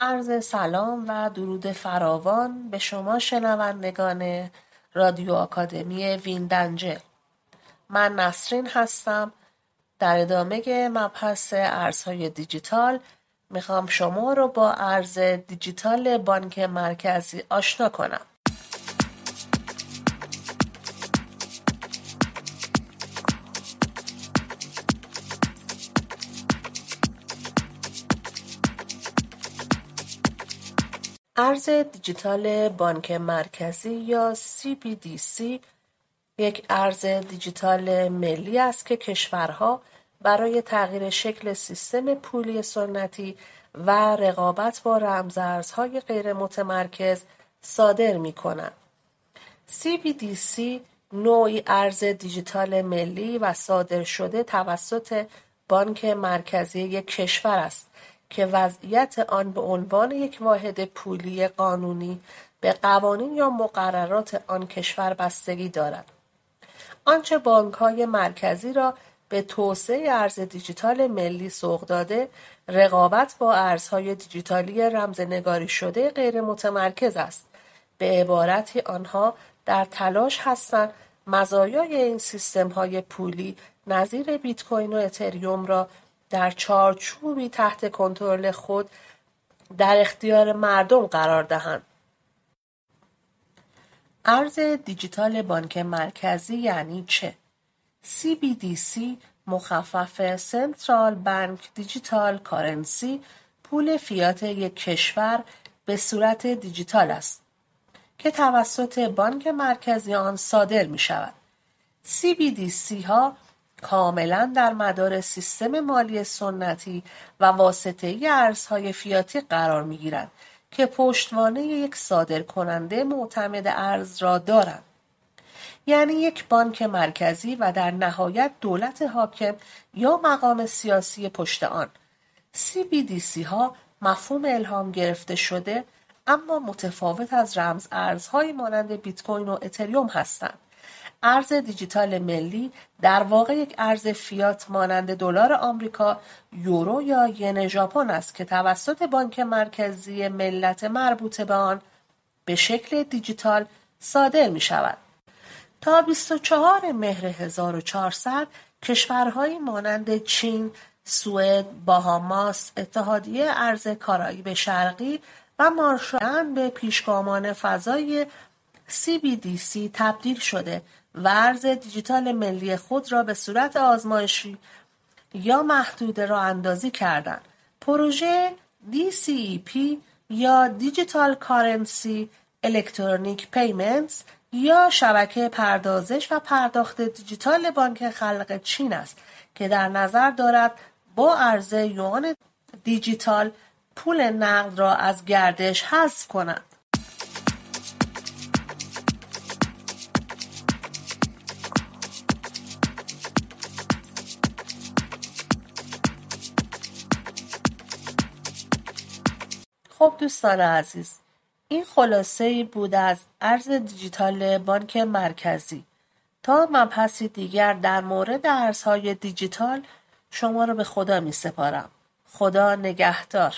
عرض سلام و درود فراوان به شما شنوندگان رادیو آکادمی ویندنجل من نسرین هستم. در ادامه مبحث ارزهای دیجیتال می‌خوام شما رو با ارز دیجیتال بانک مرکزی آشنا کنم. ارز دیجیتال بانک مرکزی یا CBDC یک ارز دیجیتال ملی است که کشورها برای تغییر شکل سیستم پولی سنتی و رقابت با رمزارزهای غیر متمرکز صادر می کنند. CBDC نوعی ارز دیجیتال ملی و صادر شده توسط بانک مرکزی یک کشور است که وضعیت آن به عنوان یک واحد پولی قانونی به قوانین یا مقررات آن کشور بستگی دارد. آنچه های مرکزی را به توسعه ارز دیجیتال ملی سوق داده، رقابت با ارزهای دیجیتالی رمزنگاری شده غیر متمرکز است. به عبارتی آنها در تلاش هستند مزایای این سیستم های پولی نظیر بیت کوین و اتریوم را در چارچوبی تحت کنترل خود در اختیار مردم قرار دهند. ارز دیجیتال بانک مرکزی یعنی چه؟ CBDC مخفف سنترال بانک دیجیتال کارنسی پول فیات یک کشور به صورت دیجیتال است که توسط بانک مرکزی آن صادر می شود. CBDC ها کاملا در مدار سیستم مالی سنتی و واسطه‌ای ارزهای فیاتی قرار می‌گیرند که پشتوانه یک صادرکننده معتمد ارز را دارند. یعنی یک بانک مرکزی و در نهایت دولت حاکم یا مقام سیاسی پشت آن. CBDC ها مفهوم الهام گرفته شده اما متفاوت از رمز ارزهایی مانند بیت کوین و اتریوم هستند. ارز دیجیتال ملی در واقع یک ارز فیات مانند دلار آمریکا، یورو یا ین ژاپن است که توسط بانک مرکزی ملت مربوطه به آن به شکل دیجیتال صادر می شود. تا 24 مهر 1400 کشورهایی مانند چین، سوئد، باهاماس، اتحادیه ارز کارائیب شرقی و مارشال به پیشگامان فضای CBDC تبدیل شده و ارز دیجیتال ملی خود را به صورت آزمایشی یا محدود راه اندازی کردند. پروژه DCEP یا Digital Currency Electronic Payments یا شبکه پردازش و پرداخت دیجیتال بانک خلق چین است که در نظر دارد با عرضه یوان دیجیتال پول نقد را از گردش حذف کند. خب دوستان عزیز این خلاصه ای بود از ارز دیجیتال بانک مرکزی. تا مبحثی دیگر در مورد ارزهای دیجیتال شما را به خدا می سپارم خدا نگهدار.